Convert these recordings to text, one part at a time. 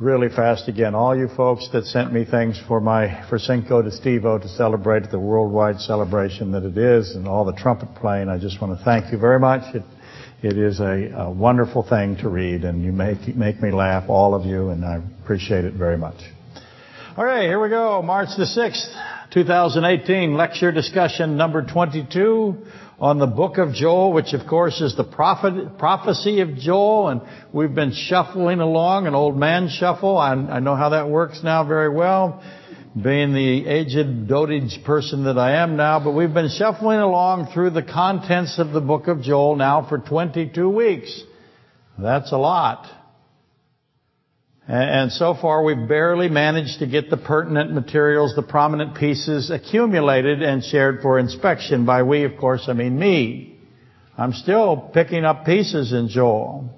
really fast again. All you folks that sent me things for my for Cinco de Stevo to celebrate the worldwide celebration that it is, and all the trumpet playing. I just want to thank you very much. It, it is a, a wonderful thing to read, and you make make me laugh, all of you, and I appreciate it very much. All right, here we go. March the sixth, 2018, lecture discussion number 22 on the book of Joel, which of course is the prophet, prophecy of Joel, and we've been shuffling along, an old man shuffle. I, I know how that works now very well, being the aged dotage person that I am now, but we've been shuffling along through the contents of the book of Joel now for 22 weeks. That's a lot. And so far we've barely managed to get the pertinent materials, the prominent pieces accumulated and shared for inspection. By we, of course, I mean me. I'm still picking up pieces in Joel.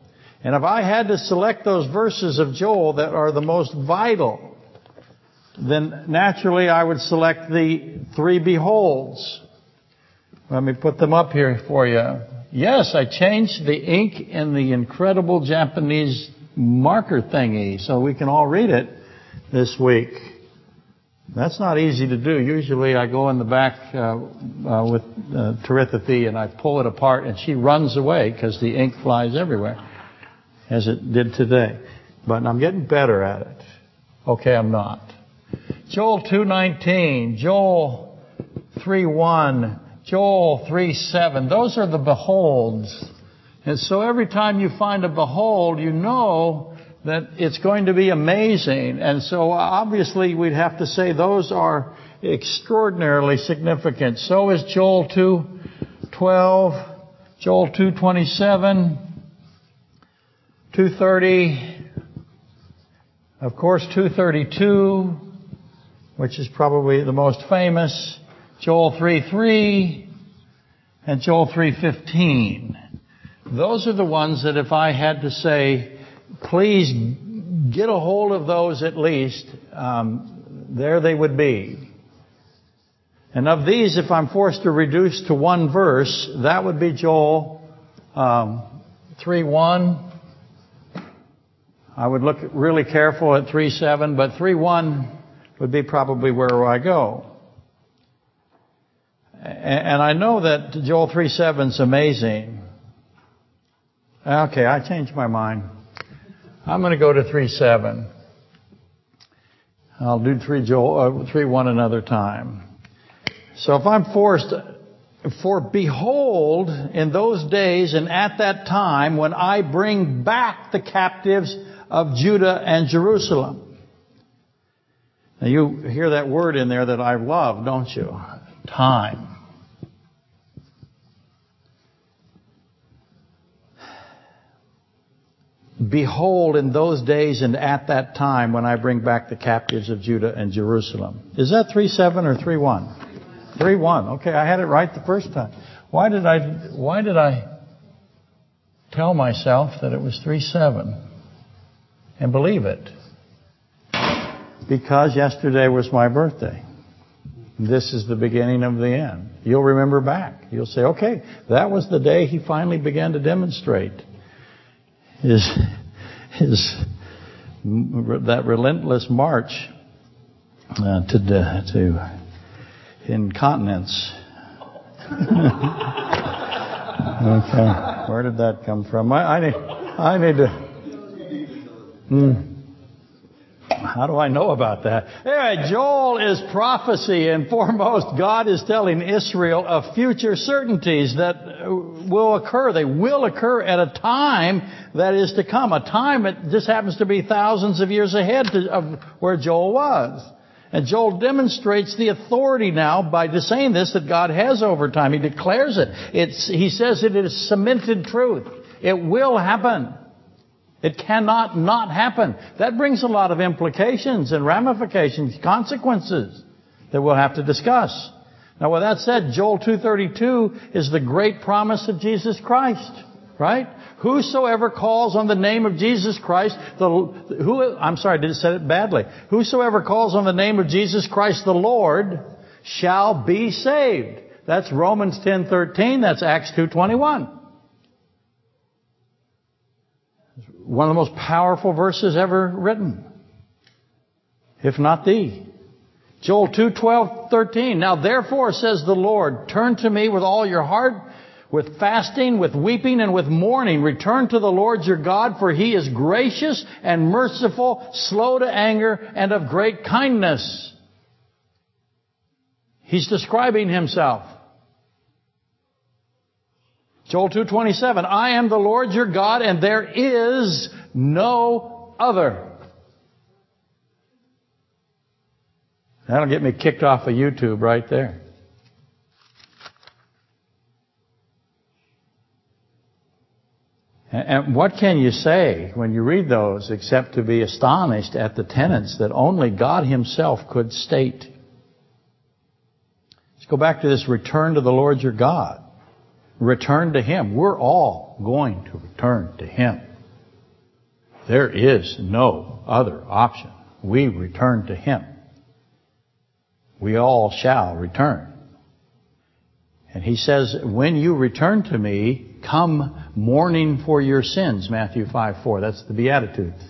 And if I had to select those verses of Joel that are the most vital, then naturally I would select the three beholds. Let me put them up here for you. Yes, I changed the ink in the incredible Japanese marker thingy so we can all read it this week. That's not easy to do. Usually I go in the back uh, uh, with uh, Terithathy and I pull it apart and she runs away because the ink flies everywhere, as it did today. But I'm getting better at it. Okay, I'm not. Joel 2.19, Joel 3.1, Joel 3.7. Those are the beholds and so every time you find a behold, you know that it's going to be amazing. And so obviously we'd have to say those are extraordinarily significant. So is Joel 2:12, Joel 2:27, 2:30, of course 2:32, which is probably the most famous, Joel 3:3, and Joel 3:15. Those are the ones that if I had to say, please get a hold of those at least, um, there they would be. And of these, if I'm forced to reduce to one verse, that would be Joel um, 3.1. I would look really careful at 3.7, but 3.1 would be probably where I go. And I know that Joel 3.7 is amazing. Okay, I changed my mind. I'm going to go to 3-7. I'll do 3 Joel, uh, 3 1 another time. So if I'm forced, for behold, in those days and at that time when I bring back the captives of Judah and Jerusalem. Now you hear that word in there that I love, don't you? Time. Behold, in those days and at that time when I bring back the captives of Judah and Jerusalem. Is that 3-7 or 3-1? 3-1. Okay, I had it right the first time. Why did I, why did I tell myself that it was 3-7 and believe it? Because yesterday was my birthday. This is the beginning of the end. You'll remember back. You'll say, okay, that was the day he finally began to demonstrate his, his, that relentless march uh, to, to incontinence. okay, where did that come from? I, I need, I need to. Hmm. How do I know about that? Anyway, Joel is prophecy, and foremost, God is telling Israel of future certainties that will occur. They will occur at a time that is to come. A time that just happens to be thousands of years ahead of where Joel was. And Joel demonstrates the authority now by saying this that God has over time. He declares it. It's, he says it is cemented truth. It will happen. It cannot not happen. That brings a lot of implications and ramifications, consequences that we'll have to discuss. Now with that said, Joel 2.32 is the great promise of Jesus Christ. Right? Whosoever calls on the name of Jesus Christ, the, who, I'm sorry, I did say it badly. Whosoever calls on the name of Jesus Christ the Lord shall be saved. That's Romans 10.13, that's Acts 2.21. One of the most powerful verses ever written. if not the. Joel 2, 12, 13. Now therefore says the Lord, turn to me with all your heart, with fasting, with weeping, and with mourning. Return to the Lord your God, for he is gracious and merciful, slow to anger, and of great kindness. He's describing himself. Joel 2:27 I am the Lord your God and there is no other. That'll get me kicked off of YouTube right there. And what can you say when you read those except to be astonished at the tenets that only God Himself could state? Let's go back to this return to the Lord your God. Return to Him. We're all going to return to Him. There is no other option. We return to Him we all shall return. And he says, when you return to me, come mourning for your sins, Matthew 5, 4. That's the Beatitudes.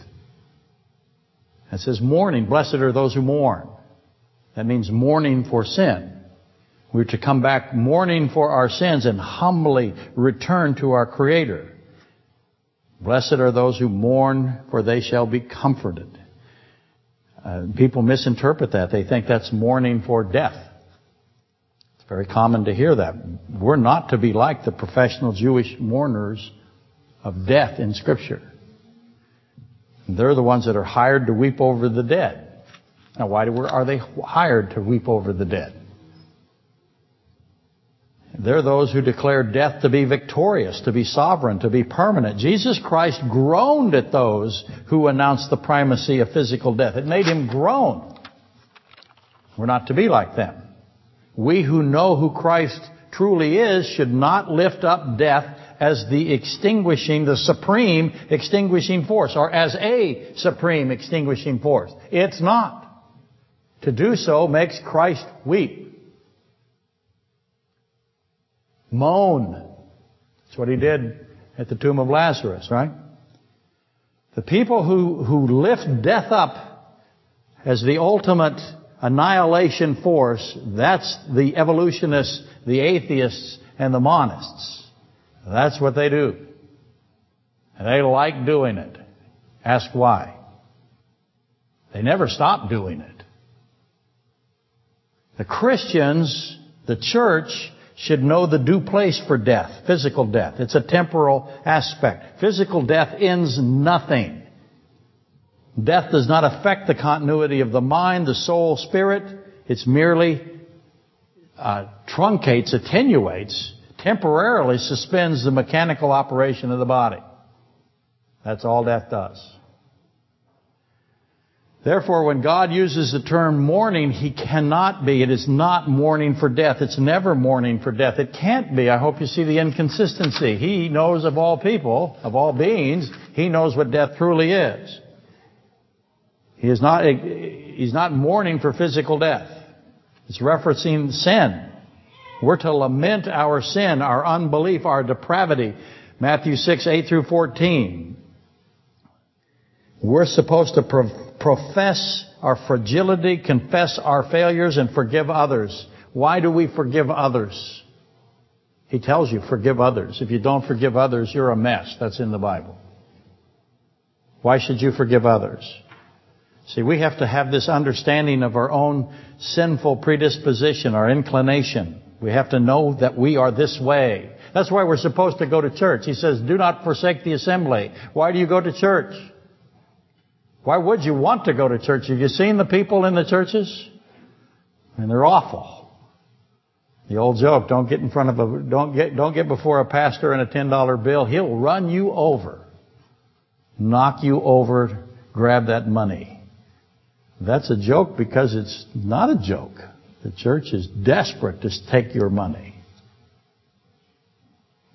It says mourning, blessed are those who mourn. That means mourning for sin. We're to come back mourning for our sins and humbly return to our Creator. Blessed are those who mourn, for they shall be comforted. Uh, people misinterpret that. They think that's mourning for death. It's very common to hear that. We're not to be like the professional Jewish mourners of death in Scripture. They're the ones that are hired to weep over the dead. Now, why are they hired to weep over the dead? They're those who declare death to be victorious, to be sovereign, to be permanent. Jesus Christ groaned at those who announced the primacy of physical death. It made him groan. We're not to be like them. We who know who Christ truly is should not lift up death as the extinguishing, the supreme extinguishing force, or as a supreme extinguishing force. It's not. To do so makes Christ weep. Moan. That's what he did at the tomb of Lazarus, right? The people who, who lift death up as the ultimate annihilation force, that's the evolutionists, the atheists, and the monists. That's what they do. And they like doing it. Ask why. They never stop doing it. The Christians, the church, should know the due place for death, physical death. It's a temporal aspect. Physical death ends nothing. Death does not affect the continuity of the mind, the soul, spirit. It's merely uh, truncates, attenuates, temporarily suspends the mechanical operation of the body. That's all death does. Therefore, when God uses the term mourning, He cannot be. It is not mourning for death. It's never mourning for death. It can't be. I hope you see the inconsistency. He knows of all people, of all beings, He knows what death truly is. He is not, He's not mourning for physical death. It's referencing sin. We're to lament our sin, our unbelief, our depravity. Matthew 6, 8 through 14. We're supposed to profess our fragility, confess our failures, and forgive others. Why do we forgive others? He tells you, forgive others. If you don't forgive others, you're a mess. That's in the Bible. Why should you forgive others? See, we have to have this understanding of our own sinful predisposition, our inclination. We have to know that we are this way. That's why we're supposed to go to church. He says, do not forsake the assembly. Why do you go to church? Why would you want to go to church? Have you seen the people in the churches? Mean, they're awful. The old joke, don't get in front of a, don't get, don't get before a pastor and a $10 bill. He'll run you over. Knock you over, grab that money. That's a joke because it's not a joke. The church is desperate to take your money.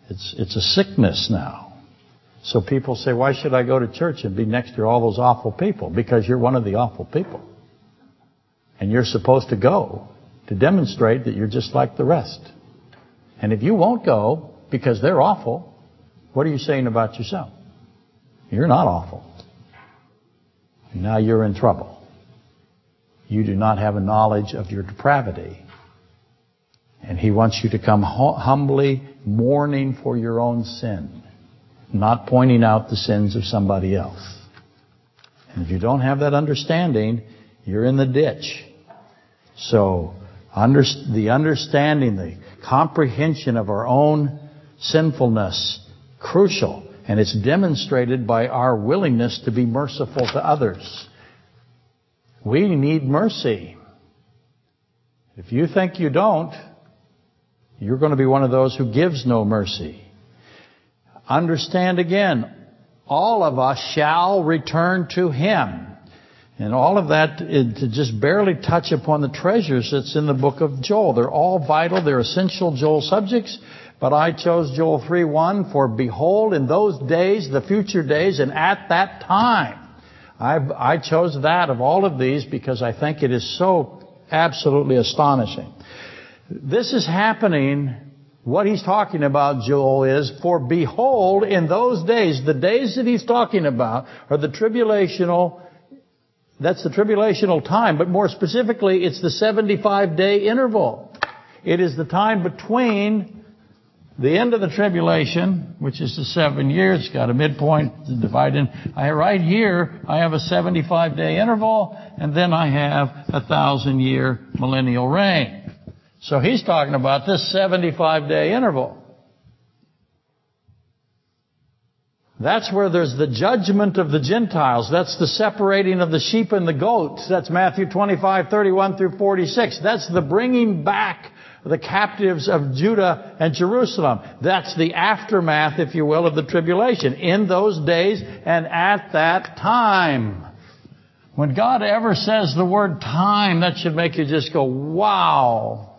It's, it's a sickness now. So people say, why should I go to church and be next to all those awful people? Because you're one of the awful people. And you're supposed to go to demonstrate that you're just like the rest. And if you won't go because they're awful, what are you saying about yourself? You're not awful. Now you're in trouble. you do not have a knowledge of your depravity. And He wants you to come humbly mourning for your own sin, not pointing out the sins of somebody else. And if you don't have that understanding, you're in the ditch. So, under, the understanding, the comprehension of our own sinfulness, crucial. And it's demonstrated by our willingness to be merciful to others. We need mercy. If you think you don't, you're going to be one of those who gives no mercy. Understand again, all of us shall return to Him. And all of that to just barely touch upon the treasures that's in the book of Joel. They're all vital, they're essential Joel subjects. But I chose Joel 3:1 for behold in those days, the future days, and at that time. I've, I chose that of all of these because I think it is so absolutely astonishing. This is happening, what he's talking about, Joel, is, for behold, in those days, the days that he's talking about are the tribulational, that's the tribulational time, but more specifically, it's the 75 day interval. It is the time between the end of the tribulation, which is the seven years, got a midpoint to divided. I right here, I have a 75 day interval, and then I have a thousand year millennial reign. So he's talking about this 75 day interval. That's where there's the judgment of the Gentiles. That's the separating of the sheep and the goats. That's Matthew 25, 31 through 46. That's the bringing back the captives of Judah and Jerusalem. That's the aftermath, if you will, of the tribulation. In those days and at that time. When God ever says the word time, that should make you just go, wow.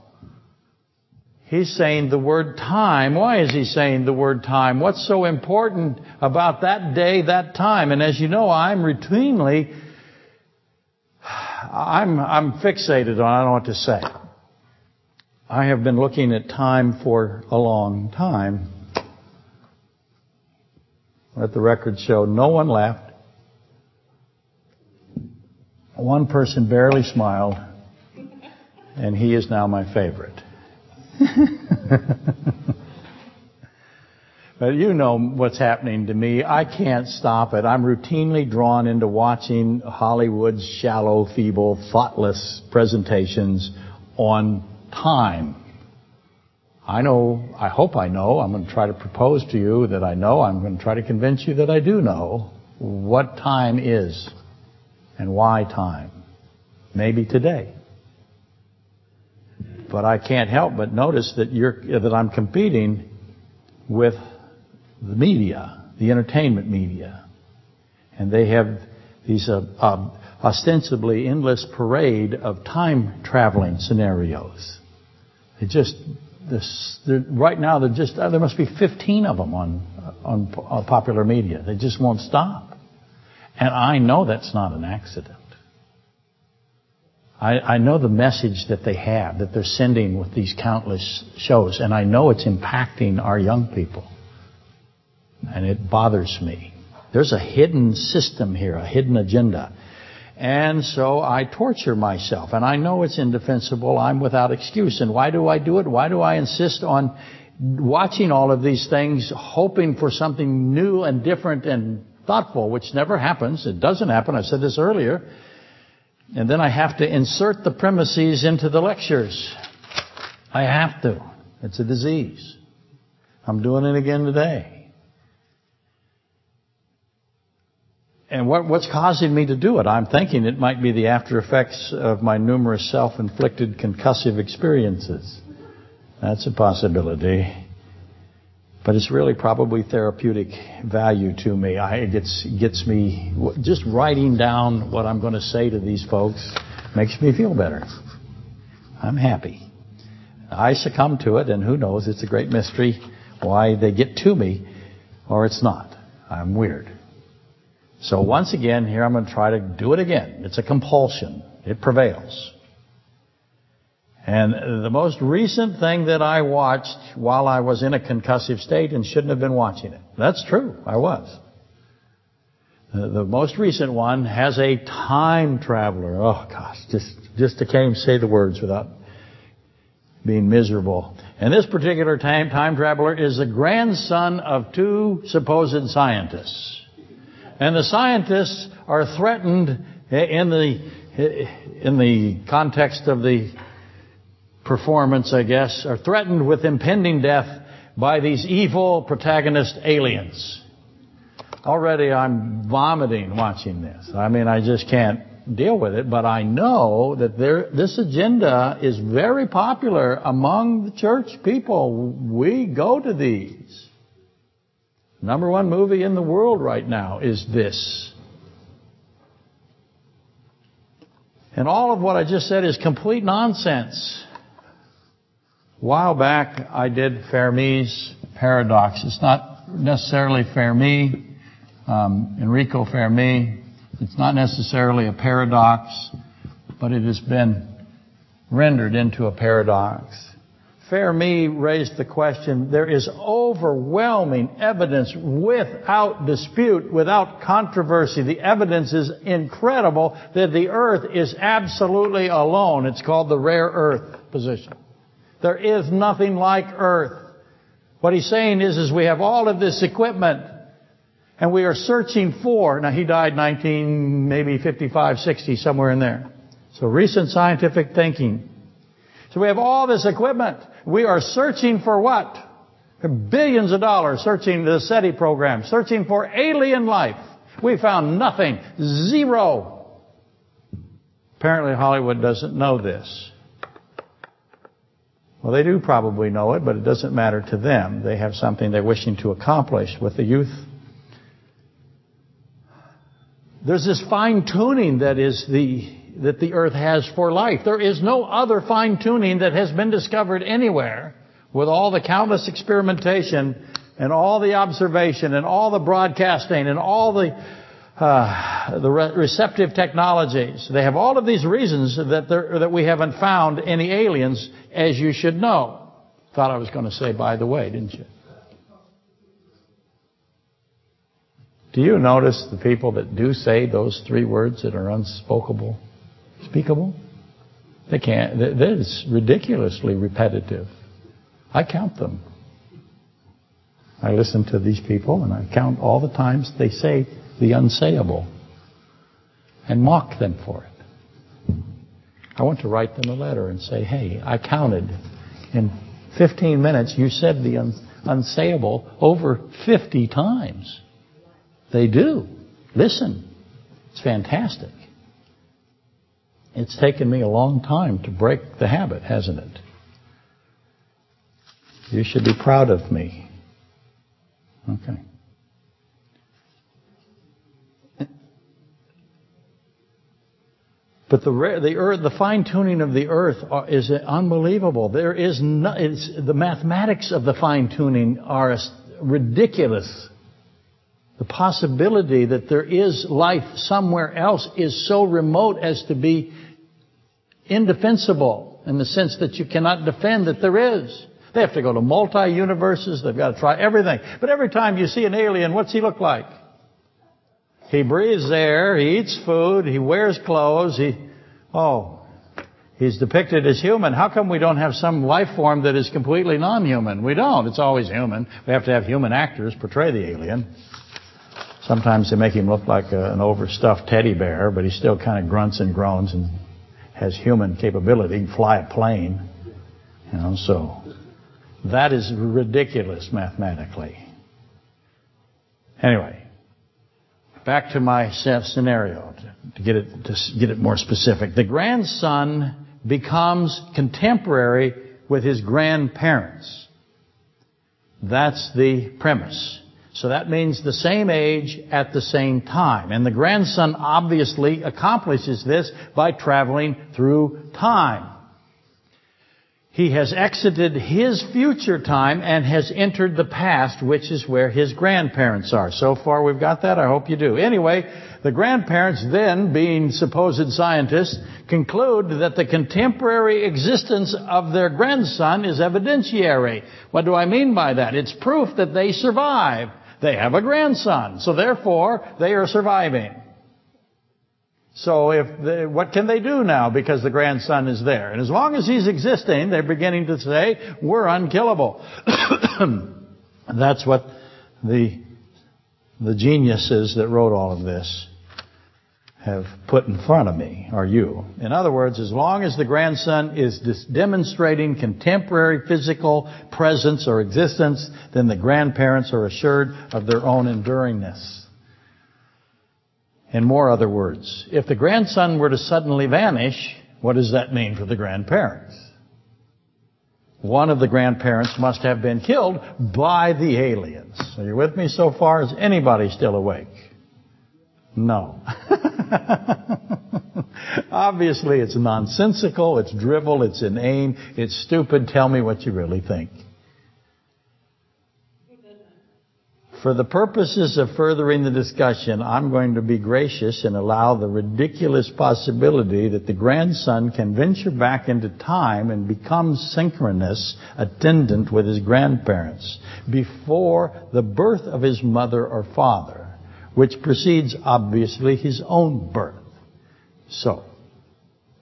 He's saying the word time. Why is he saying the word time? What's so important about that day, that time? And as you know, I'm routinely, I'm, I'm fixated on, I don't know what to say. I have been looking at time for a long time. Let the record show no one laughed. One person barely smiled, and he is now my favorite. but you know what's happening to me. I can't stop it. I'm routinely drawn into watching Hollywood's shallow, feeble, thoughtless presentations on time. I know, I hope I know, I'm going to try to propose to you that I know, I'm going to try to convince you that I do know what time is and why time. Maybe today. But I can't help but notice that you're, that I'm competing with the media, the entertainment media. And they have these uh, uh, ostensibly endless parade of time traveling scenarios. They just, this, right now, there just uh, there must be 15 of them on, on on popular media. They just won't stop, and I know that's not an accident. I, I know the message that they have, that they're sending with these countless shows, and I know it's impacting our young people. And it bothers me. There's a hidden system here, a hidden agenda. And so I torture myself, and I know it's indefensible. I'm without excuse. And why do I do it? Why do I insist on watching all of these things, hoping for something new and different and thoughtful, which never happens. It doesn't happen. I said this earlier. And then I have to insert the premises into the lectures. I have to. It's a disease. I'm doing it again today. And what, what's causing me to do it? I'm thinking it might be the after effects of my numerous self-inflicted concussive experiences. That's a possibility. But it's really probably therapeutic value to me. It gets, gets me, just writing down what I'm going to say to these folks makes me feel better. I'm happy. I succumb to it, and who knows, it's a great mystery why they get to me, or it's not. I'm weird. So once again, here I'm going to try to do it again. It's a compulsion. It prevails. And the most recent thing that I watched while I was in a concussive state and shouldn't have been watching it. That's true. I was. The most recent one has a time traveler. Oh gosh, just just to can't say the words without being miserable. And this particular time time traveler is the grandson of two supposed scientists. And the scientists are threatened in the in the context of the performance, I guess, are threatened with impending death by these evil protagonist aliens. Already I'm vomiting watching this. I mean, I just can't deal with it, but I know that there, this agenda is very popular among the church people. We go to these. Number one movie in the world right now is this. And all of what I just said is complete nonsense. A while back, I did Fermi's paradox. It's not necessarily Fermi um, Enrico Fermi. It's not necessarily a paradox, but it has been rendered into a paradox. Fermi raised the question, there is overwhelming evidence without dispute, without controversy. The evidence is incredible that the earth is absolutely alone. It's called the rare earth position. There is nothing like earth. What he's saying is, is we have all of this equipment and we are searching for, now he died 19, maybe 55, 60, somewhere in there. So recent scientific thinking. So we have all this equipment. We are searching for what? Billions of dollars searching the SETI program, searching for alien life. We found nothing. Zero. Apparently Hollywood doesn't know this. Well, they do probably know it, but it doesn't matter to them. They have something they're wishing to accomplish with the youth there's this fine tuning that is the that the earth has for life. There is no other fine tuning that has been discovered anywhere with all the countless experimentation and all the observation and all the broadcasting and all the uh, the re- receptive technologies. They have all of these reasons that that we haven't found any aliens, as you should know. Thought I was going to say, by the way, didn't you? Do you notice the people that do say those three words that are unspeakable? Speakable? They can't. That is ridiculously repetitive. I count them. I listen to these people and I count all the times they say the unsayable and mock them for it. I want to write them a letter and say, hey, I counted in 15 minutes you said the unsayable over 50 times. They do. Listen. It's fantastic. It's taken me a long time to break the habit, hasn't it? You should be proud of me. Okay. But the the earth, the fine tuning of the earth is unbelievable. There is no, the mathematics of the fine tuning are ridiculous. The possibility that there is life somewhere else is so remote as to be indefensible in the sense that you cannot defend that there is. They have to go to multi-universes. They've got to try everything. But every time you see an alien, what's he look like? He breathes air. He eats food. He wears clothes. He, oh, he's depicted as human. How come we don't have some life form that is completely non-human? We don't. It's always human. We have to have human actors portray the alien. Sometimes they make him look like a, an overstuffed teddy bear, but he still kind of grunts and groans and has human capability. He can fly a plane. You know, so that is ridiculous mathematically. Anyway, back to my scenario to get it to get it more specific. The grandson becomes contemporary with his grandparents. That's the premise. So that means the same age at the same time. And the grandson obviously accomplishes this by traveling through time. He has exited his future time and has entered the past, which is where his grandparents are. So far we've got that. I hope you do. Anyway, the grandparents then, being supposed scientists, conclude that the contemporary existence of their grandson is evidentiary. What do I mean by that? It's proof that they survive They have a grandson, so therefore they are surviving. So if they, what can they do now because the grandson is there? And as long as he's existing, they're beginning to say, we're unkillable. That's what the, the geniuses that wrote all of this have put in front of me, or you. In other words, as long as the grandson is demonstrating contemporary physical presence or existence, then the grandparents are assured of their own enduringness. In more other words, if the grandson were to suddenly vanish, what does that mean for the grandparents? One of the grandparents must have been killed by the aliens. Are you with me so far? Is anybody still awake? No. Obviously, it's nonsensical, it's drivel, it's inane, it's stupid. Tell me what you really think. For the purposes of furthering the discussion, I'm going to be gracious and allow the ridiculous possibility that the grandson can venture back into time and become synchronous attendant with his grandparents before the birth of his mother or father which precedes obviously his own birth. So,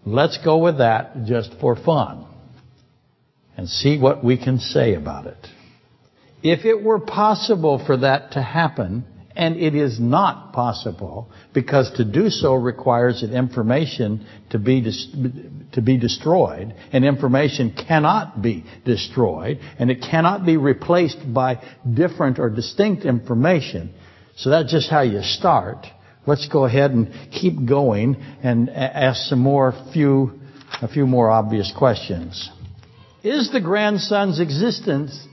let's go with that just for fun and see what we can say about it. If it were possible for that to happen, and it is not possible because to do so requires that information to be to be destroyed and information cannot be destroyed and it cannot be replaced by different or distinct information so that's just how you start. Let's go ahead and keep going and ask some more few, a few more obvious questions. Is the grandson's existence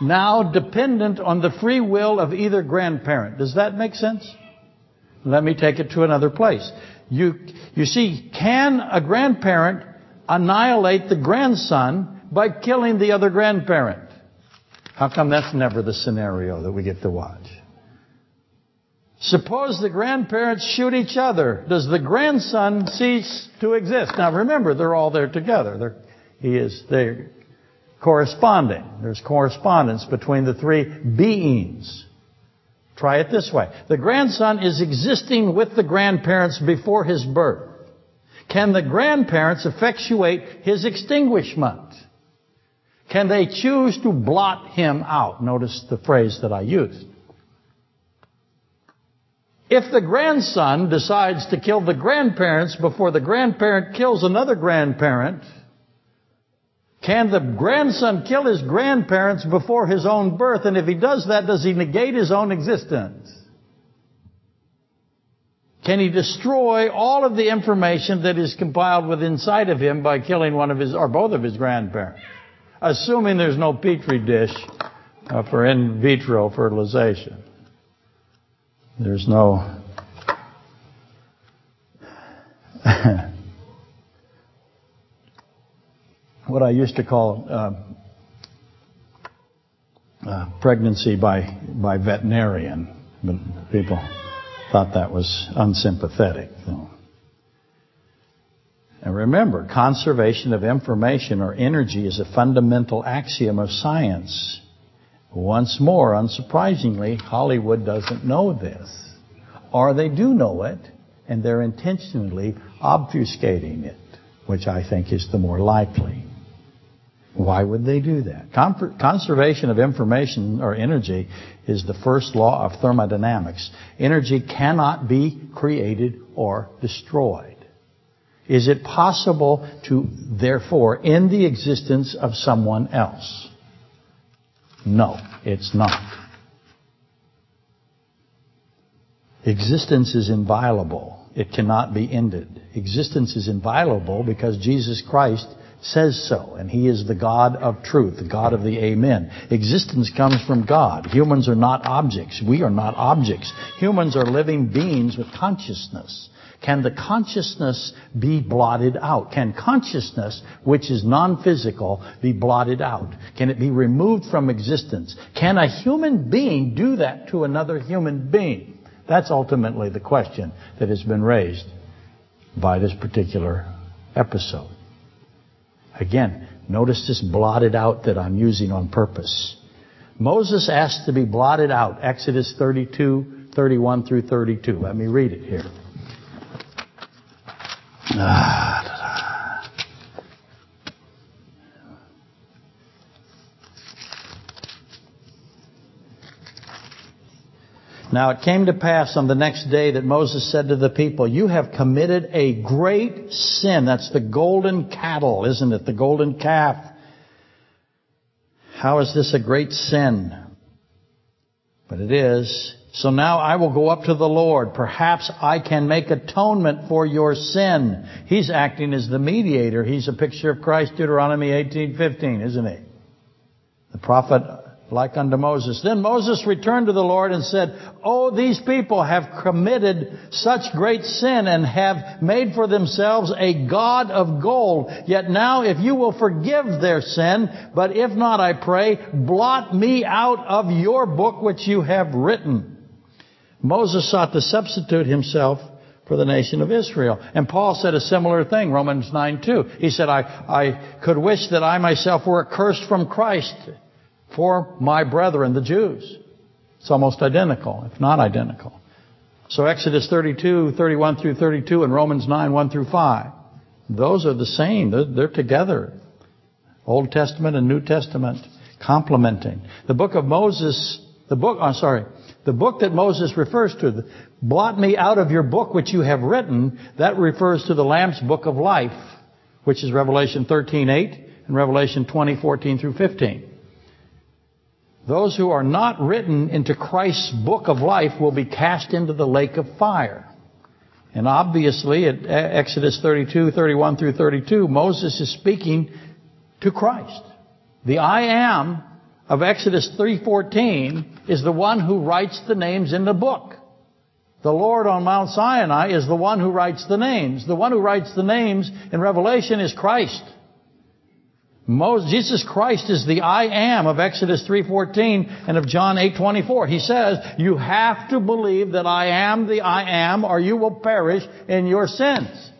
now dependent on the free will of either grandparent? Does that make sense? Let me take it to another place. You, you see, can a grandparent annihilate the grandson by killing the other grandparent? How come that's never the scenario that we get to watch? Suppose the grandparents shoot each other. Does the grandson cease to exist? Now remember, they're all there together. They're, he is, they're corresponding. There's correspondence between the three beings. Try it this way. The grandson is existing with the grandparents before his birth. Can the grandparents effectuate his extinguishment? Can they choose to blot him out? Notice the phrase that I used. If the grandson decides to kill the grandparents before the grandparent kills another grandparent, can the grandson kill his grandparents before his own birth? And if he does that, does he negate his own existence? Can he destroy all of the information that is compiled within inside of him by killing one of his or both of his grandparents? Assuming there's no petri dish uh, for in vitro fertilization. There's no what I used to call uh, uh, pregnancy by by veterinarian, but people thought that was unsympathetic. And remember, conservation of information or energy is a fundamental axiom of science. Once more, unsurprisingly, Hollywood doesn't know this. Or they do know it, and they're intentionally obfuscating it, which I think is the more likely. Why would they do that? Conservation of information or energy is the first law of thermodynamics. Energy cannot be created or destroyed. Is it possible to, therefore, end the existence of someone else? No, it's not. Existence is inviolable. It cannot be ended. Existence is inviolable because Jesus Christ says so, and He is the God of truth, the God of the Amen. Existence comes from God. Humans are not objects. We are not objects. Humans are living beings with consciousness. Can the consciousness be blotted out? Can consciousness, which is non-physical, be blotted out? Can it be removed from existence? Can a human being do that to another human being? That's ultimately the question that has been raised by this particular episode. Again, notice this blotted out that I'm using on purpose. Moses asked to be blotted out. Exodus 32, 31 through 32. Let me read it here. Ah, Now it came to pass on the next day that Moses said to the people, You have committed a great sin. That's the golden cattle, isn't it? The golden calf. How is this a great sin? But it is. So now I will go up to the Lord. Perhaps I can make atonement for your sin. He's acting as the mediator. He's a picture of Christ, Deuteronomy 18:15, isn't he? The prophet like unto Moses. Then Moses returned to the Lord and said, Oh, these people have committed such great sin and have made for themselves a God of gold. Yet now if you will forgive their sin, but if not, I pray, blot me out of your book which you have written. Moses sought to substitute himself for the nation of Israel. And Paul said a similar thing, Romans 9 2. He said, I, I could wish that I myself were accursed from Christ for my brethren, the Jews. It's almost identical, if not identical. So Exodus 32, 31 through 32 and Romans 9, 1 through 5. Those are the same. They're, they're together. Old Testament and New Testament complementing. The book of Moses, the book, I'm oh, sorry, the book that Moses refers to, blot me out of your book which you have written, that refers to the Lamb's book of life, which is Revelation 13, 8 and Revelation 20, 14 through 15. Those who are not written into Christ's book of life will be cast into the lake of fire. And obviously, at Exodus 32, 31 through 32, Moses is speaking to Christ. The I am of Exodus 3.14 is the one who writes the names in the book. The Lord on Mount Sinai is the one who writes the names. The one who writes the names in Revelation is Christ. Moses, Jesus Christ is the I am of Exodus 3.14 and of John 8.24. He says, you have to believe that I am the I am or you will perish in your sins.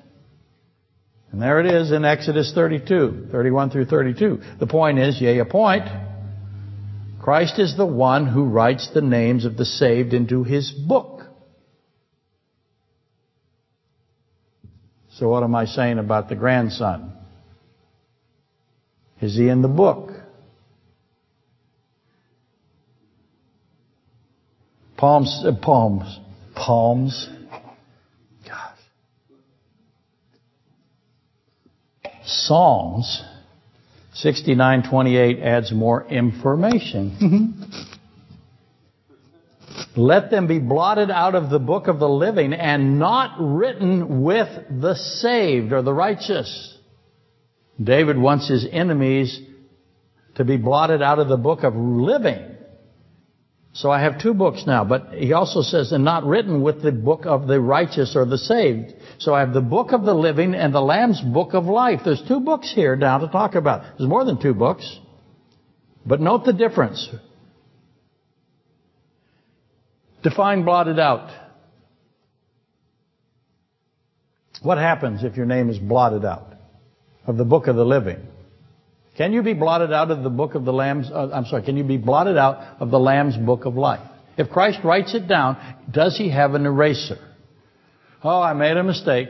And there it is in Exodus 32, 31 through 32. The point is, yea, a point. Christ is the one who writes the names of the saved into his book. So what am I saying about the grandson? Is he in the book? Palms, uh, palms, palms. Gosh. Psalms 69:28 adds more information. Let them be blotted out of the book of the living and not written with the saved or the righteous. David wants his enemies to be blotted out of the book of living. So I have two books now, but he also says, and not written with the book of the righteous or the saved. So I have the book of the living and the Lamb's book of life. There's two books here now to talk about. There's more than two books. But note the difference. Define blotted out. What happens if your name is blotted out? Of the book of the living. Can you be blotted out of the book of the Lamb's, uh, I'm sorry, can you be blotted out of the Lamb's book of life? If Christ writes it down, does he have an eraser? Oh, I made a mistake.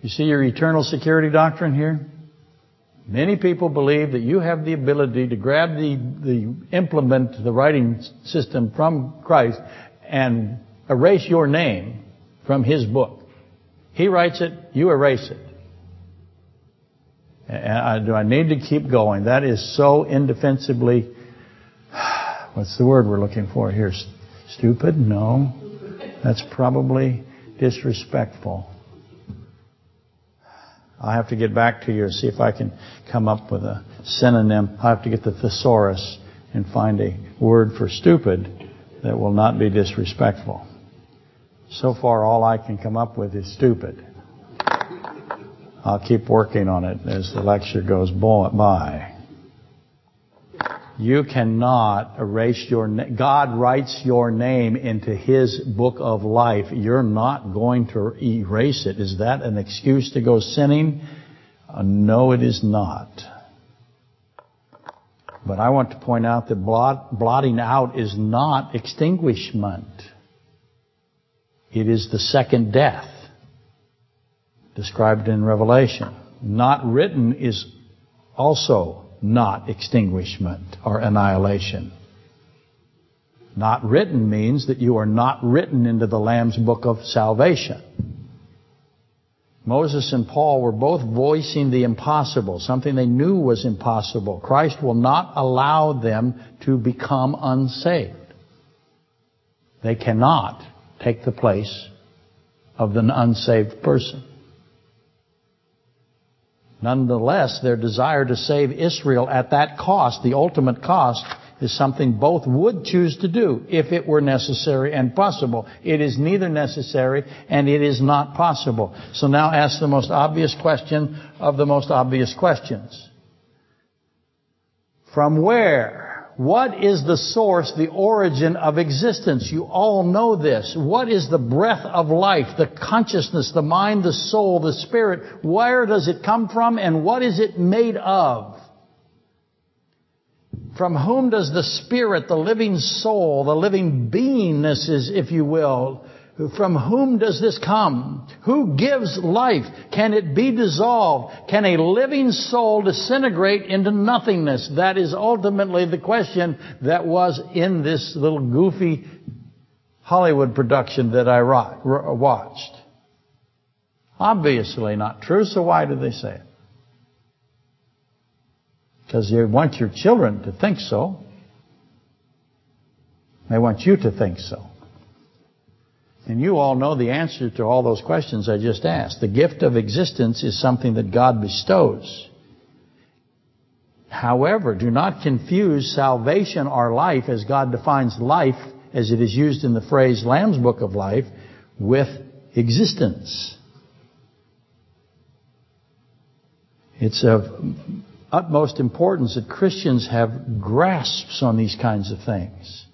You see your eternal security doctrine here? Many people believe that you have the ability to grab the, the implement, the writing system from Christ and erase your name from His book. He writes it, you erase it. Do I need to keep going? That is so indefensibly, what's the word we're looking for here? Stupid? No. That's probably disrespectful. I have to get back to you and see if I can come up with a synonym. I have to get the thesaurus and find a word for stupid that will not be disrespectful. So far, all I can come up with is stupid. I'll keep working on it as the lecture goes by. You cannot erase your name. God writes your name into His book of life. You're not going to erase it. Is that an excuse to go sinning? Uh, no, it is not. But I want to point out that blot, blotting out is not extinguishment. It is the second death described in Revelation. Not written is also not extinguishment or annihilation. Not written means that you are not written into the Lamb's book of salvation. Moses and Paul were both voicing the impossible, something they knew was impossible. Christ will not allow them to become unsaved. They cannot take the place of the unsaved person. Nonetheless, their desire to save Israel at that cost, the ultimate cost, is something both would choose to do if it were necessary and possible. It is neither necessary and it is not possible. So now ask the most obvious question of the most obvious questions. From where what is the source, the origin of existence? You all know this. What is the breath of life, the consciousness, the mind, the soul, the spirit? Where does it come from and what is it made of? From whom does the spirit, the living soul, the living beingness is, if you will, from whom does this come? Who gives life? Can it be dissolved? Can a living soul disintegrate into nothingness? That is ultimately the question that was in this little goofy Hollywood production that I watched. Obviously not true, so why do they say it? Because you want your children to think so. They want you to think so. And you all know the answer to all those questions I just asked. The gift of existence is something that God bestows. However, do not confuse salvation or life as God defines life as it is used in the phrase Lamb's Book of Life with existence. It's of utmost importance that Christians have grasps on these kinds of things.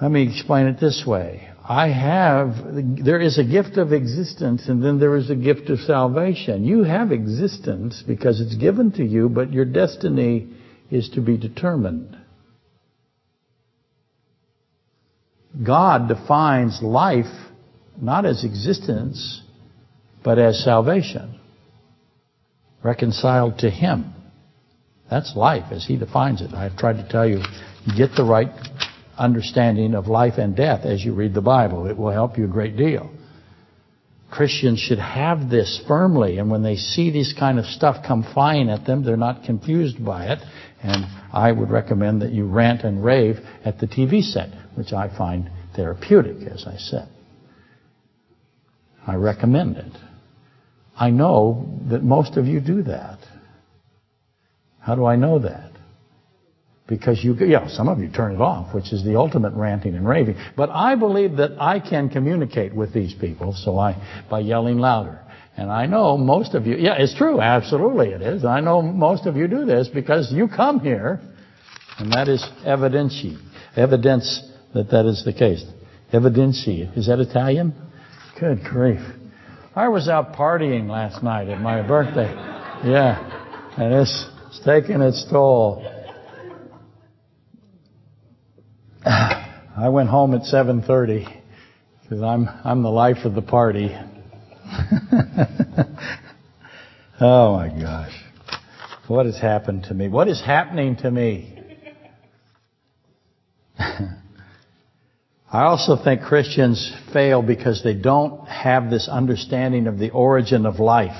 Let me explain it this way. I have, there is a gift of existence and then there is a gift of salvation. You have existence because it's given to you, but your destiny is to be determined. God defines life not as existence, but as salvation. Reconciled to Him. That's life as He defines it. I've tried to tell you, get the right understanding of life and death as you read the Bible. It will help you a great deal. Christians should have this firmly, and when they see this kind of stuff come flying at them, they're not confused by it. And I would recommend that you rant and rave at the TV set, which I find therapeutic, as I said. I recommend it. I know that most of you do that. How do I know that? Because you, yeah, some of you turn it off, which is the ultimate ranting and raving. But I believe that I can communicate with these people, so I, by yelling louder. And I know most of you, yeah, it's true, absolutely it is. I know most of you do this because you come here, and that is evidence, evidence that that is the case. Evidenci. Is that Italian? Good grief. I was out partying last night at my birthday. Yeah. And it's, it's taking its toll. I went home at 7:30 because I'm I'm the life of the party. oh my gosh. What has happened to me? What is happening to me? I also think Christians fail because they don't have this understanding of the origin of life.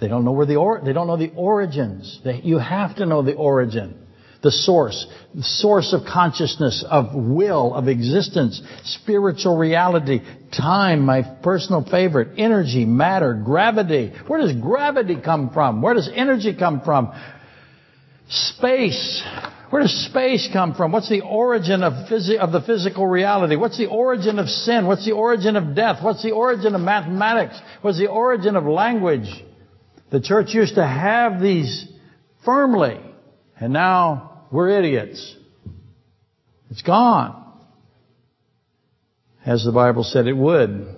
They don't know where the or, they don't know the origins. They, you have to know the origin the source, the source of consciousness, of will, of existence, spiritual reality, time, my personal favorite, energy, matter, gravity. Where does gravity come from? Where does energy come from? Space. Where does space come from? What's the origin of, phys- of the physical reality? What's the origin of sin? What's the origin of death? What's the origin of mathematics? What's the origin of language? The church used to have these firmly. And now we're idiots. It's gone. As the Bible said it would.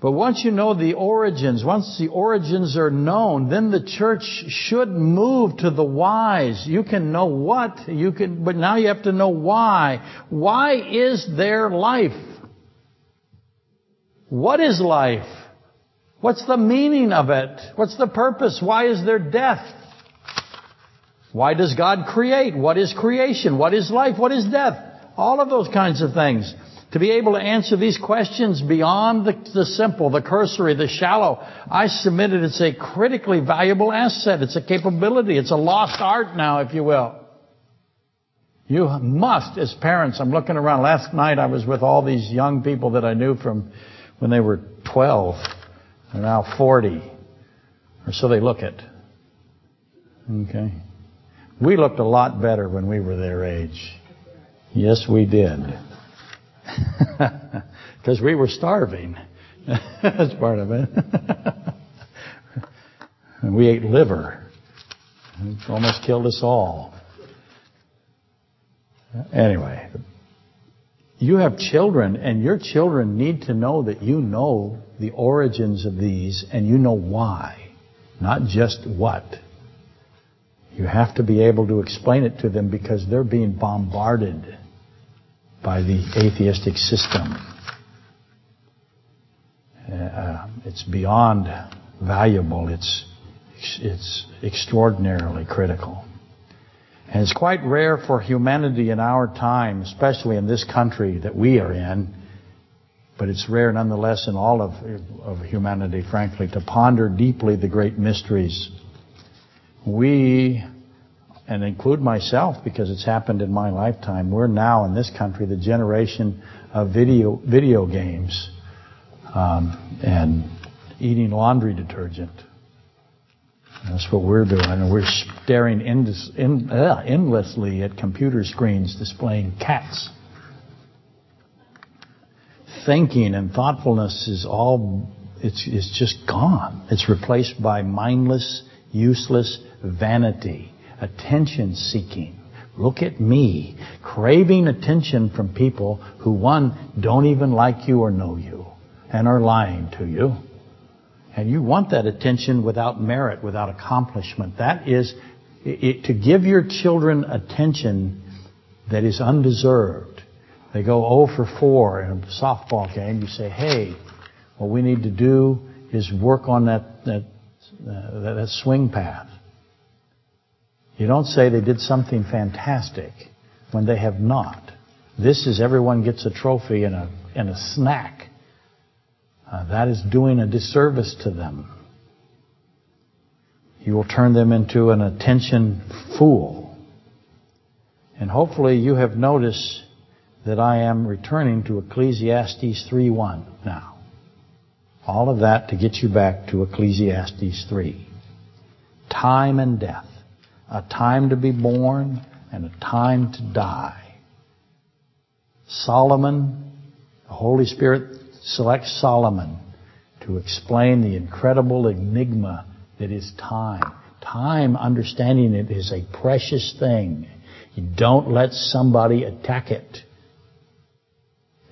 But once you know the origins, once the origins are known, then the church should move to the whys. You can know what, you can, but now you have to know why. Why is there life? What is life? What's the meaning of it? What's the purpose? Why is there death? Why does God create? What is creation? What is life? What is death? All of those kinds of things. To be able to answer these questions beyond the, the, simple, the cursory, the shallow, I submitted it's a critically valuable asset. It's a capability. It's a lost art now, if you will. You must, as parents, I'm looking around. Last night I was with all these young people that I knew from when they were 12. They're now 40. Or so they look it. Okay. We looked a lot better when we were their age. Yes, we did. Because we were starving. That's part of it. and we ate liver. It almost killed us all. Anyway, you have children, and your children need to know that you know the origins of these and you know why, not just what. You have to be able to explain it to them because they're being bombarded by the atheistic system. Uh, it's beyond valuable. It's it's extraordinarily critical. And it's quite rare for humanity in our time, especially in this country that we are in, but it's rare nonetheless in all of, of humanity, frankly, to ponder deeply the great mysteries. We and include myself because it's happened in my lifetime. We're now in this country the generation of video video games um, and eating laundry detergent. That's what we're doing, and we're staring endless, uh, endlessly at computer screens displaying cats. Thinking and thoughtfulness is all it's, it's just gone. It's replaced by mindless, useless vanity attention seeking. Look at me, craving attention from people who, one, don't even like you or know you, and are lying to you. And you want that attention without merit, without accomplishment. That is, it, to give your children attention that is undeserved. They go 0 for 4 in a softball game. You say, hey, what we need to do is work on that, that, uh, that swing path. You don't say they did something fantastic when they have not. This is everyone gets a trophy and a, and a snack. Uh, that is doing a disservice to them. You will turn them into an attention fool. And hopefully you have noticed that I am returning to Ecclesiastes 3.1 now. All of that to get you back to Ecclesiastes 3. Time and death a time to be born and a time to die. Solomon, the Holy Spirit selects Solomon to explain the incredible enigma that is time. Time, understanding it is a precious thing. You don't let somebody attack it.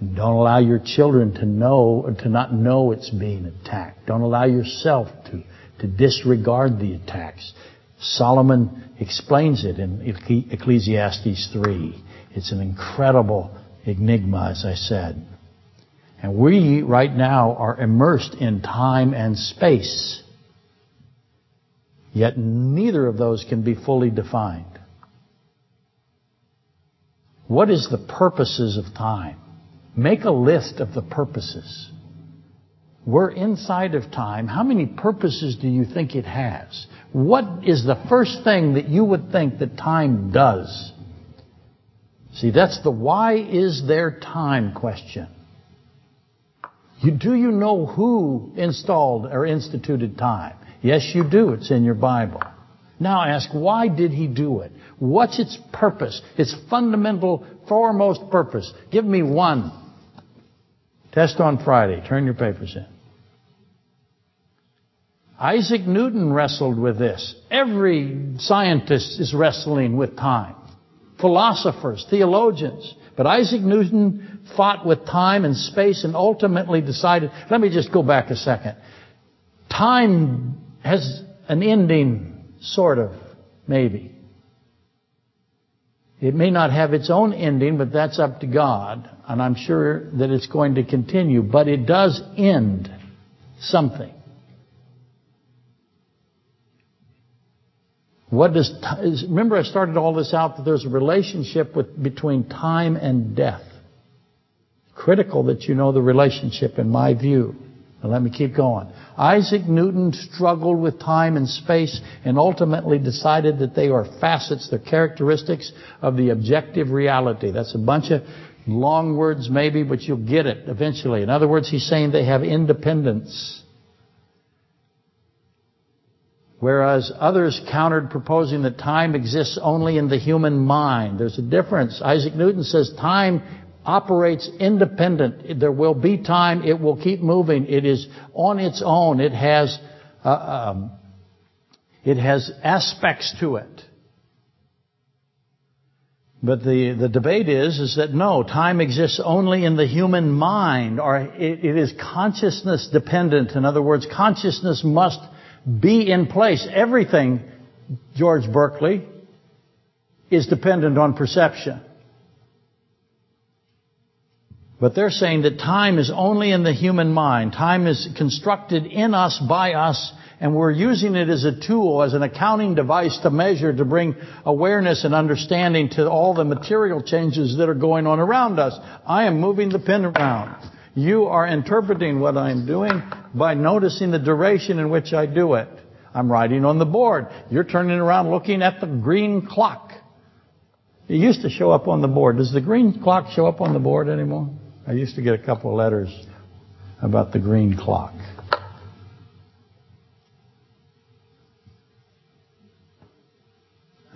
Don't allow your children to know, or to not know it's being attacked. Don't allow yourself to, to disregard the attacks. Solomon explains it in Ecclesiastes 3. It's an incredible enigma, as I said. And we, right now, are immersed in time and space. Yet neither of those can be fully defined. What is the purposes of time? Make a list of the purposes. We're inside of time. How many purposes do you think it has? What is the first thing that you would think that time does? See, that's the why is there time question. Do you know who installed or instituted time? Yes, you do. It's in your Bible. Now ask, why did he do it? What's its purpose? Its fundamental, foremost purpose. Give me one. Test on Friday. Turn your papers in. Isaac Newton wrestled with this. Every scientist is wrestling with time. philosophers, theologians. But Isaac Newton fought with time and space and ultimately decided, let me just go back a second. Time has an ending, sort of, maybe. It may not have its own ending, but that's up to God. And I'm sure that it's going to continue. But it does end something. What does remember I started all this out that there's a relationship with, between time and death. Critical that you know the relationship in my view. Now let me keep going. Isaac Newton struggled with time and space and ultimately decided that they are facets, they're characteristics of the objective reality. That's a bunch of long words maybe, but you'll get it eventually. In other words, he's saying they have independence. Whereas others countered proposing that time exists only in the human mind. There's a difference. Isaac Newton says time operates independent. There will be time. It will keep moving. It is on its own. It has, uh, um, it has aspects to it. But the, the debate is, is that no, time exists only in the human mind, or it, it is consciousness dependent. In other words, consciousness must be in place. Everything, George Berkeley, is dependent on perception. But they're saying that time is only in the human mind. Time is constructed in us, by us, and we're using it as a tool, as an accounting device to measure, to bring awareness and understanding to all the material changes that are going on around us. I am moving the pen around. You are interpreting what I'm doing by noticing the duration in which I do it. I'm writing on the board. You're turning around looking at the green clock. It used to show up on the board. Does the green clock show up on the board anymore? I used to get a couple of letters about the green clock.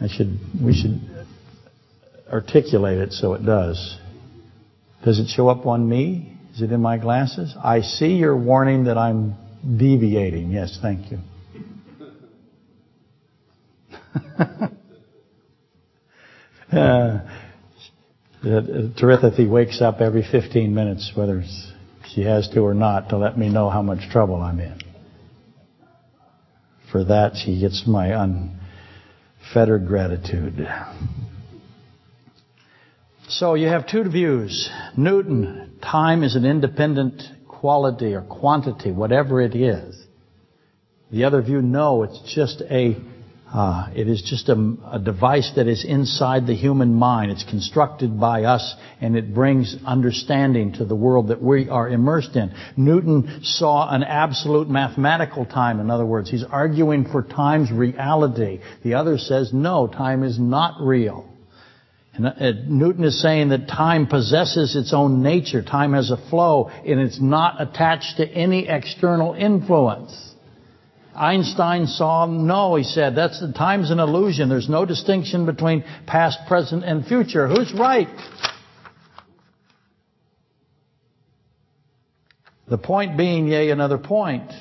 I should, we should articulate it so it does. Does it show up on me? Is it in my glasses? I see your warning that I'm deviating. Yes, thank you. uh, Teritha wakes up every 15 minutes, whether she has to or not, to let me know how much trouble I'm in. For that, she gets my unfettered gratitude. So you have two views. Newton, time is an independent quality or quantity, whatever it is. The other view, no, it's just a uh, it is just a, a, device that is inside the human mind. It's constructed by us and it brings understanding to the world that we are immersed in. Newton saw an absolute mathematical time. In other words, he's arguing for time's reality. The other says, no, time is not real. And uh, Newton is saying that time possesses its own nature. Time has a flow and it's not attached to any external influence. Einstein saw, no, he said, that's the time's an illusion. There's no distinction between past, present, and future. Who's right? The point being, yea, another point.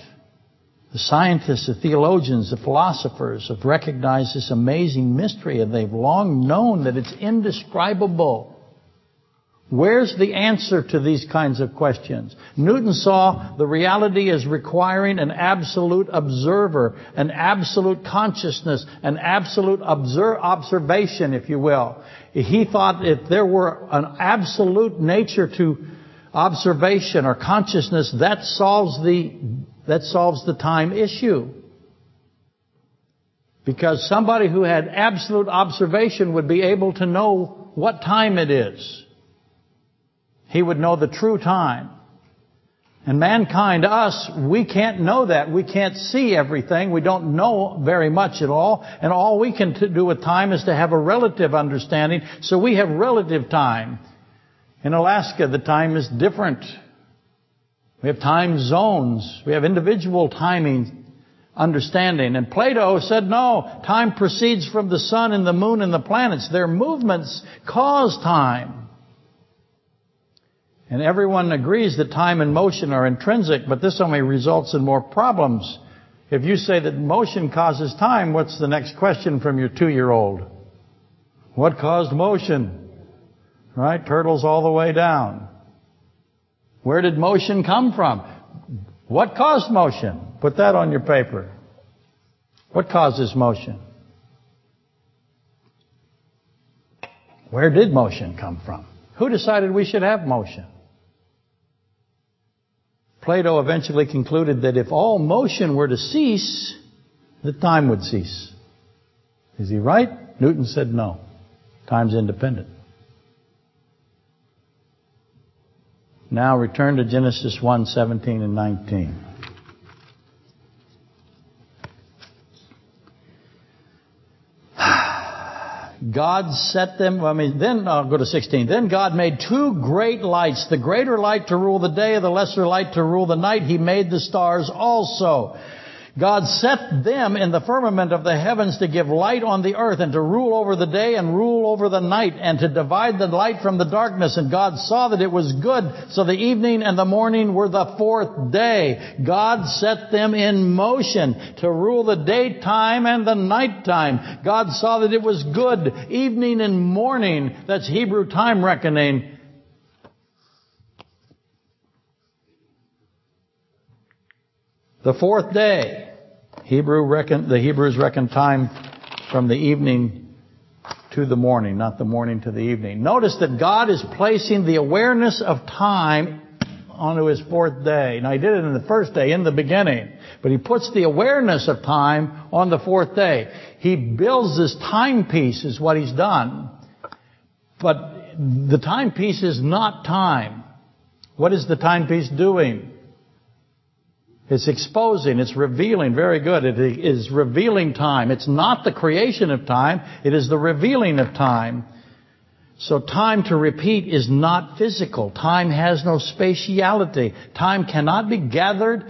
The scientists, the theologians, the philosophers have recognized this amazing mystery and they've long known that it's indescribable. Where's the answer to these kinds of questions? Newton saw the reality as requiring an absolute observer, an absolute consciousness, an absolute observation, if you will. He thought if there were an absolute nature to observation or consciousness, that solves the, that solves the time issue. Because somebody who had absolute observation would be able to know what time it is. He would know the true time. And mankind, us, we can't know that. We can't see everything. We don't know very much at all. And all we can do with time is to have a relative understanding. So we have relative time. In Alaska, the time is different. We have time zones. We have individual timing understanding. And Plato said, no, time proceeds from the sun and the moon and the planets. Their movements cause time. And everyone agrees that time and motion are intrinsic, but this only results in more problems. If you say that motion causes time, what's the next question from your two-year-old? What caused motion? Right? Turtles all the way down. Where did motion come from? What caused motion? Put that on your paper. What causes motion? Where did motion come from? Who decided we should have motion? Plato eventually concluded that if all motion were to cease, the time would cease. Is he right? Newton said no. Time's independent. Now return to Genesis 1, 17 and 19. God set them, I mean, then I'll go to 16. Then God made two great lights, the greater light to rule the day, the lesser light to rule the night. He made the stars also. God set them in the firmament of the heavens to give light on the earth and to rule over the day and rule over the night and to divide the light from the darkness. And God saw that it was good. So the evening and the morning were the fourth day. God set them in motion to rule the daytime and the nighttime. God saw that it was good. Evening and morning. That's Hebrew time reckoning. The fourth day. Hebrew reckon, the Hebrews reckon time from the evening to the morning, not the morning to the evening. Notice that God is placing the awareness of time onto his fourth day. Now he did it in the first day, in the beginning. But he puts the awareness of time on the fourth day. He builds this timepiece is what he's done. But the timepiece is not time. What is the timepiece doing? It's exposing, it's revealing. Very good. It is revealing time. It's not the creation of time, it is the revealing of time. So time to repeat is not physical. Time has no spatiality. Time cannot be gathered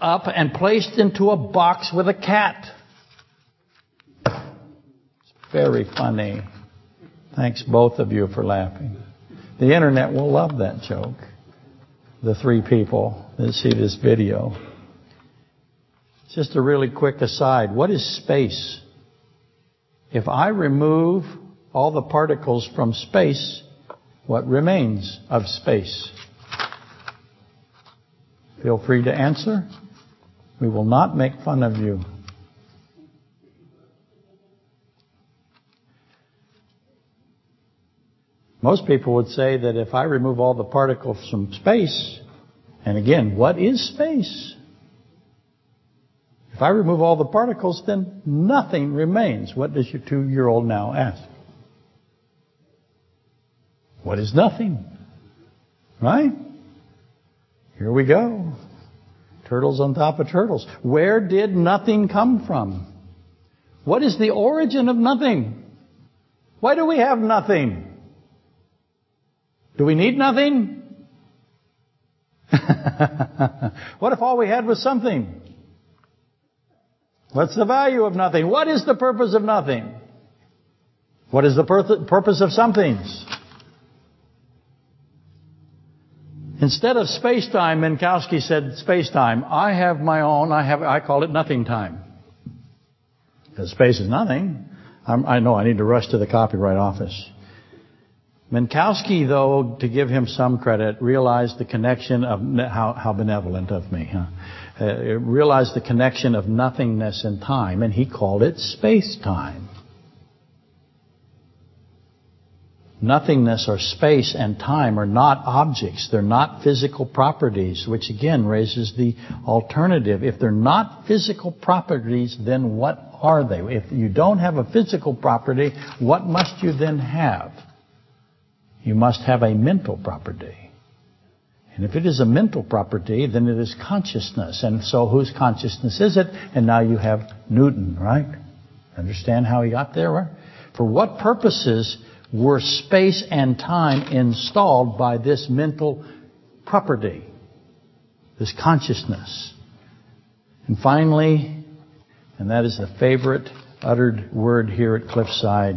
up and placed into a box with a cat. It's very funny. Thanks both of you for laughing. The internet will love that joke. The three people that see this video. Just a really quick aside. What is space? If I remove all the particles from space, what remains of space? Feel free to answer. We will not make fun of you. Most people would say that if I remove all the particles from space, and again, what is space? If I remove all the particles, then nothing remains. What does your two-year-old now ask? What is nothing? Right? Here we go. Turtles on top of turtles. Where did nothing come from? What is the origin of nothing? Why do we have nothing? Do we need nothing? what if all we had was something? What's the value of nothing? What is the purpose of nothing? What is the purpose of somethings? Instead of space-time, Minkowski said space-time. I have my own, I have, I call it nothing time. Because space is nothing. I'm, i know I need to rush to the copyright office. Minkowski, though, to give him some credit, realized the connection of, how, benevolent of me, huh? uh, realized the connection of nothingness and time, and he called it space-time. Nothingness or space and time are not objects. They're not physical properties, which again raises the alternative. If they're not physical properties, then what are they? If you don't have a physical property, what must you then have? You must have a mental property. And if it is a mental property, then it is consciousness. And so whose consciousness is it? And now you have Newton, right? Understand how he got there? For what purposes were space and time installed by this mental property? This consciousness. And finally, and that is the favorite uttered word here at Cliffside,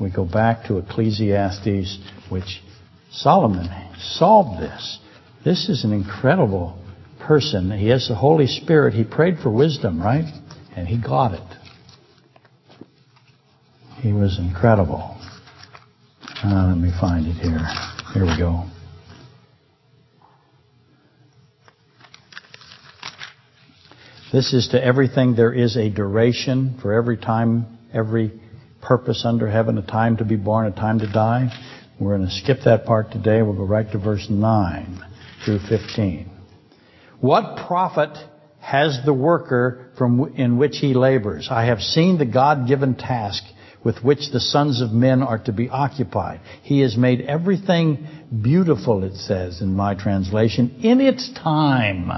we go back to Ecclesiastes, which Solomon solved this. This is an incredible person. He has the Holy Spirit. He prayed for wisdom, right? And he got it. He was incredible. Uh, let me find it here. Here we go. This is to everything there is a duration for every time, every purpose under heaven, a time to be born, a time to die. We're going to skip that part today. We'll go right to verse 9 through 15. What profit has the worker from in which he labors? I have seen the God-given task with which the sons of men are to be occupied. He has made everything beautiful, it says in my translation, in its time.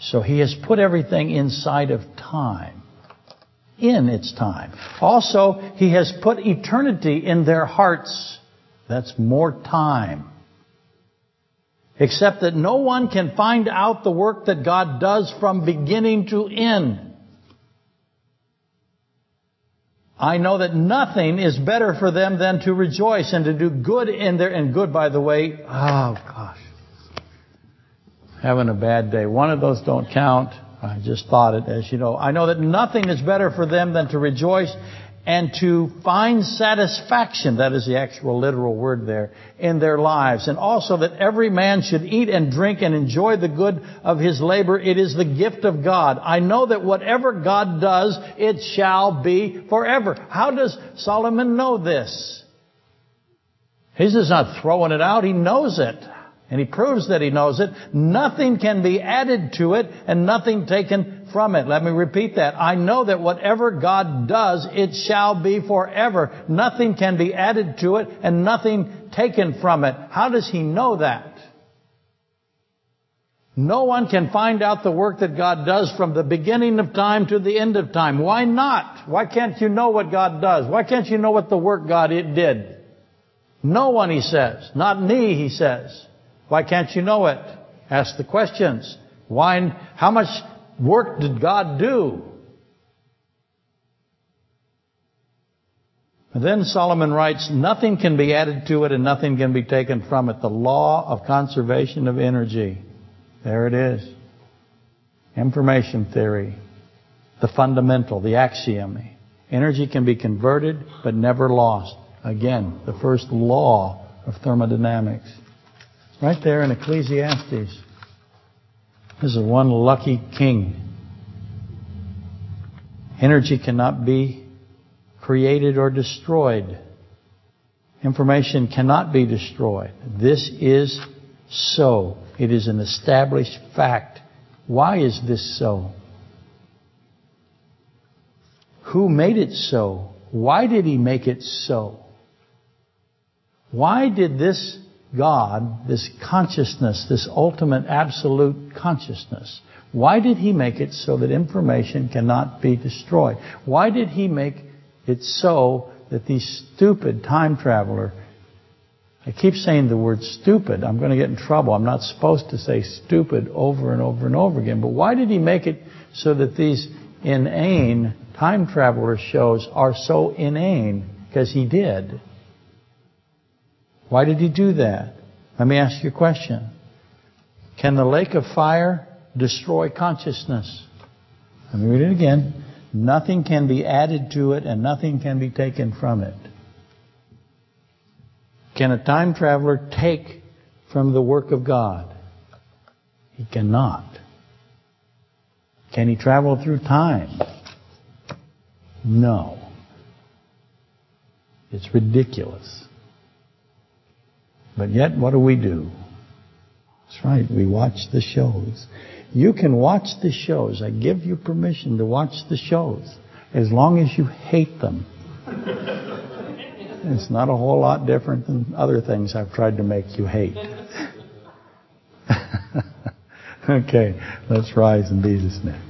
So he has put everything inside of time. In its time. Also, he has put eternity in their hearts. That's more time. Except that no one can find out the work that God does from beginning to end. I know that nothing is better for them than to rejoice and to do good in their, and good by the way, oh gosh. Having a bad day. One of those don't count. I just thought it, as you know. I know that nothing is better for them than to rejoice and to find satisfaction, that is the actual literal word there, in their lives. And also that every man should eat and drink and enjoy the good of his labor. It is the gift of God. I know that whatever God does, it shall be forever. How does Solomon know this? He's just not throwing it out, he knows it. And he proves that he knows it. Nothing can be added to it and nothing taken from it. Let me repeat that. I know that whatever God does, it shall be forever. Nothing can be added to it and nothing taken from it. How does he know that? No one can find out the work that God does from the beginning of time to the end of time. Why not? Why can't you know what God does? Why can't you know what the work God did? No one, he says. Not me, he says. Why can't you know it? Ask the questions. Why, how much work did God do? And then Solomon writes, nothing can be added to it and nothing can be taken from it. The law of conservation of energy. There it is. Information theory. The fundamental, the axiom. Energy can be converted but never lost. Again, the first law of thermodynamics. Right there in Ecclesiastes. This is one lucky king. Energy cannot be created or destroyed. Information cannot be destroyed. This is so. It is an established fact. Why is this so? Who made it so? Why did he make it so? Why did this God, this consciousness, this ultimate absolute consciousness, why did He make it so that information cannot be destroyed? Why did He make it so that these stupid time traveler, I keep saying the word stupid, I'm going to get in trouble. I'm not supposed to say stupid over and over and over again. But why did He make it so that these inane time traveler shows are so inane? Because He did. Why did he do that? Let me ask you a question. Can the lake of fire destroy consciousness? Let me read it again. Nothing can be added to it and nothing can be taken from it. Can a time traveler take from the work of God? He cannot. Can he travel through time? No. It's ridiculous. But yet, what do we do? That's right, we watch the shows. You can watch the shows. I give you permission to watch the shows as long as you hate them. it's not a whole lot different than other things I've tried to make you hate. okay, let's rise in Jesus' name.